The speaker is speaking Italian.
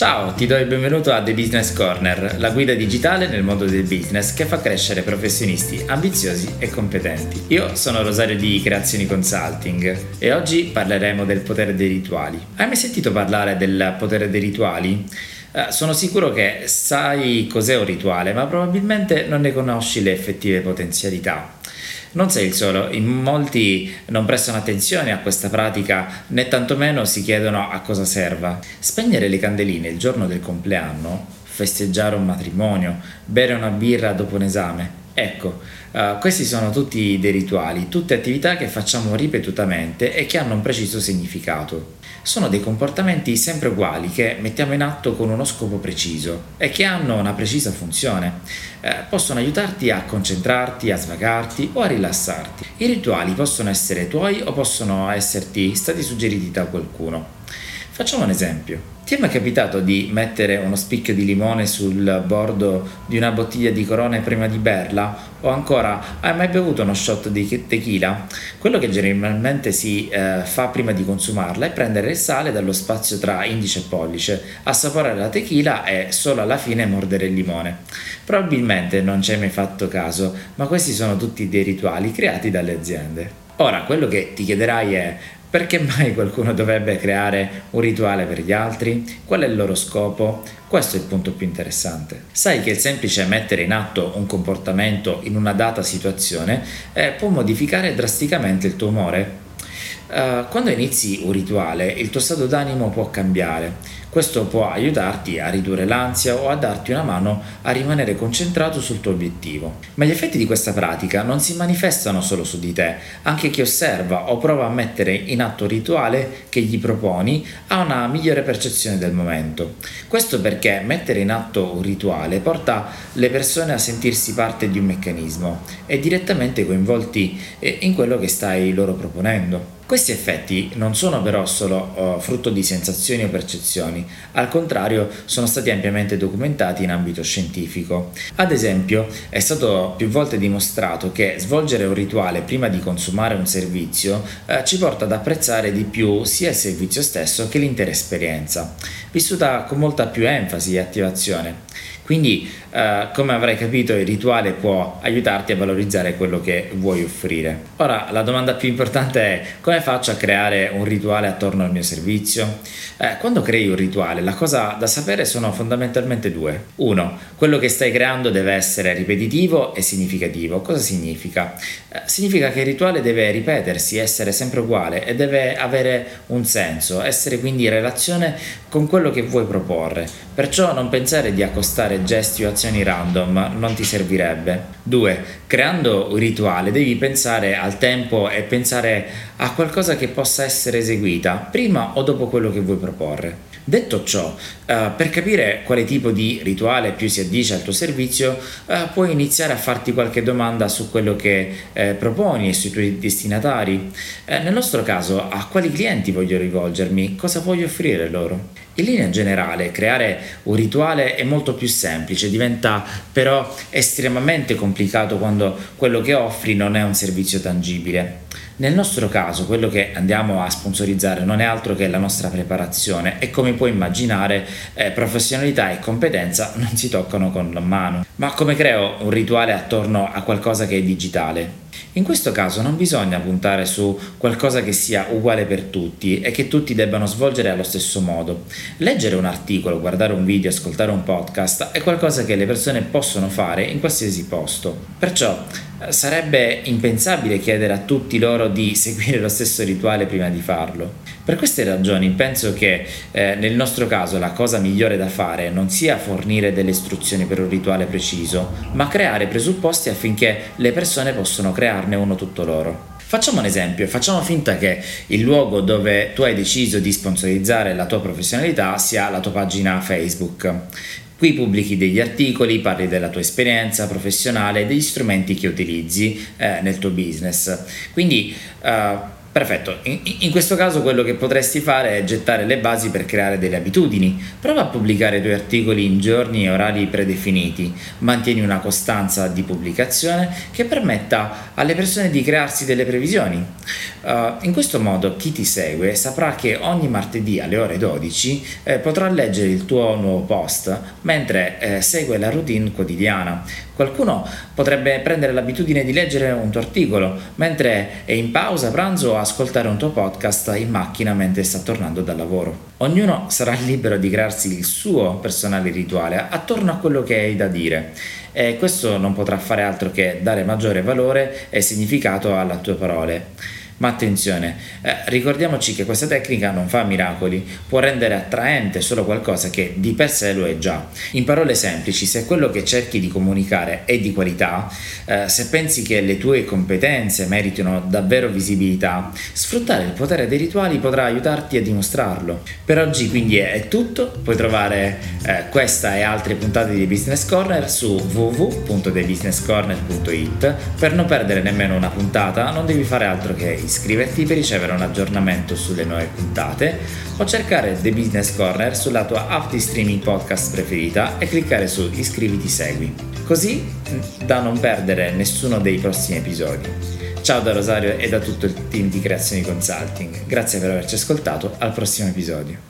Ciao, ti do il benvenuto a The Business Corner, la guida digitale nel mondo del business che fa crescere professionisti ambiziosi e competenti. Io sono Rosario di Creazioni Consulting e oggi parleremo del potere dei rituali. Hai mai sentito parlare del potere dei rituali? Uh, sono sicuro che sai cos'è un rituale, ma probabilmente non ne conosci le effettive potenzialità. Non sei il solo, in molti non prestano attenzione a questa pratica né tantomeno si chiedono a cosa serva. Spegnere le candeline il giorno del compleanno, festeggiare un matrimonio, bere una birra dopo un esame, Ecco, uh, questi sono tutti dei rituali, tutte attività che facciamo ripetutamente e che hanno un preciso significato. Sono dei comportamenti sempre uguali che mettiamo in atto con uno scopo preciso e che hanno una precisa funzione. Eh, possono aiutarti a concentrarti, a svagarti o a rilassarti. I rituali possono essere tuoi o possono esserti stati suggeriti da qualcuno. Facciamo un esempio. Ti è mai capitato di mettere uno spicchio di limone sul bordo di una bottiglia di corona prima di berla? O ancora, hai mai bevuto uno shot di tequila? Quello che generalmente si eh, fa prima di consumarla è prendere il sale dallo spazio tra indice e pollice, assaporare la tequila e solo alla fine mordere il limone. Probabilmente non ci hai mai fatto caso, ma questi sono tutti dei rituali creati dalle aziende. Ora, quello che ti chiederai è perché mai qualcuno dovrebbe creare un rituale per gli altri? Qual è il loro scopo? Questo è il punto più interessante. Sai che il semplice mettere in atto un comportamento in una data situazione eh, può modificare drasticamente il tuo umore? Uh, quando inizi un rituale il tuo stato d'animo può cambiare. Questo può aiutarti a ridurre l'ansia o a darti una mano a rimanere concentrato sul tuo obiettivo. Ma gli effetti di questa pratica non si manifestano solo su di te, anche chi osserva o prova a mettere in atto un rituale che gli proponi ha una migliore percezione del momento. Questo perché mettere in atto un rituale porta le persone a sentirsi parte di un meccanismo e direttamente coinvolti eh, in quello che stai loro proponendo. Questi effetti non sono però solo uh, frutto di sensazioni o percezioni, al contrario sono stati ampiamente documentati in ambito scientifico. Ad esempio, è stato più volte dimostrato che svolgere un rituale prima di consumare un servizio uh, ci porta ad apprezzare di più sia il servizio stesso che l'intera esperienza, vissuta con molta più enfasi e attivazione. Quindi, eh, come avrai capito, il rituale può aiutarti a valorizzare quello che vuoi offrire. Ora, la domanda più importante è come faccio a creare un rituale attorno al mio servizio? Eh, quando crei un rituale, la cosa da sapere sono fondamentalmente due. Uno, quello che stai creando deve essere ripetitivo e significativo. Cosa significa? Eh, significa che il rituale deve ripetersi, essere sempre uguale e deve avere un senso, essere quindi in relazione con quello che vuoi proporre. Perciò non pensare di accostare gesti o azioni random non ti servirebbe. 2. Creando un rituale devi pensare al tempo e pensare a qualcosa che possa essere eseguita prima o dopo quello che vuoi proporre. Detto ciò, uh, per capire quale tipo di rituale più si addice al tuo servizio, uh, puoi iniziare a farti qualche domanda su quello che uh, proponi e sui tuoi destinatari. nel nostro caso, a quali clienti voglio rivolgermi? Cosa voglio offrire loro? In linea generale, creare un rituale è molto più semplice, diventa però estremamente complicato quando quello che offri non è un servizio tangibile. Nel nostro caso, quello che andiamo a sponsorizzare non è altro che la nostra preparazione e come puoi immaginare, eh, professionalità e competenza non si toccano con la mano. Ma come creo un rituale attorno a qualcosa che è digitale? In questo caso non bisogna puntare su qualcosa che sia uguale per tutti e che tutti debbano svolgere allo stesso modo. Leggere un articolo, guardare un video, ascoltare un podcast è qualcosa che le persone possono fare in qualsiasi posto. Perciò sarebbe impensabile chiedere a tutti loro di seguire lo stesso rituale prima di farlo. Per queste ragioni penso che eh, nel nostro caso la cosa migliore da fare non sia fornire delle istruzioni per un rituale preciso, ma creare presupposti affinché le persone possano crearne uno tutto loro. Facciamo un esempio, facciamo finta che il luogo dove tu hai deciso di sponsorizzare la tua professionalità sia la tua pagina Facebook. Qui pubblichi degli articoli, parli della tua esperienza professionale e degli strumenti che utilizzi eh, nel tuo business. Quindi eh, Perfetto, in, in, questo caso quello che potresti fare è gettare le basi per creare delle abitudini. Prova a pubblicare i tuoi articoli in giorni e orari predefiniti, mantieni una costanza di pubblicazione che permetta alle persone di crearsi delle previsioni. Uh, in questo modo chi ti segue saprà che ogni martedì alle ore 12 eh, potrà leggere il tuo nuovo post mentre eh, segue la routine quotidiana. Qualcuno potrebbe prendere l'abitudine di leggere un tuo articolo mentre è in pausa pranzo ascoltare un tuo podcast in macchina mentre sta tornando dal lavoro. Ognuno sarà libero di crearsi il suo personale rituale attorno a quello che hai da dire e questo non potrà fare altro che dare maggiore valore e significato alle tue parole. Ma attenzione, eh, ricordiamoci che questa tecnica non fa miracoli, può rendere attraente solo qualcosa che di per sé lo è già. In parole semplici, se quello che cerchi di comunicare è di qualità, eh, se pensi che le tue competenze meritino davvero visibilità, sfruttare il potere dei rituali potrà aiutarti a dimostrarlo. Per oggi quindi è tutto, puoi trovare eh, questa e altre puntate di Business Corner su www.thebusinesscorner.it. Per non perdere nemmeno una puntata non devi fare altro che iscriverti per ricevere un aggiornamento sulle nuove puntate o cercare The Business Corner sulla tua app di streaming podcast preferita e cliccare su iscriviti segui, così da non perdere nessuno dei prossimi episodi. Ciao da Rosario e da tutto il team di Creazioni Consulting, grazie per averci ascoltato, al prossimo episodio.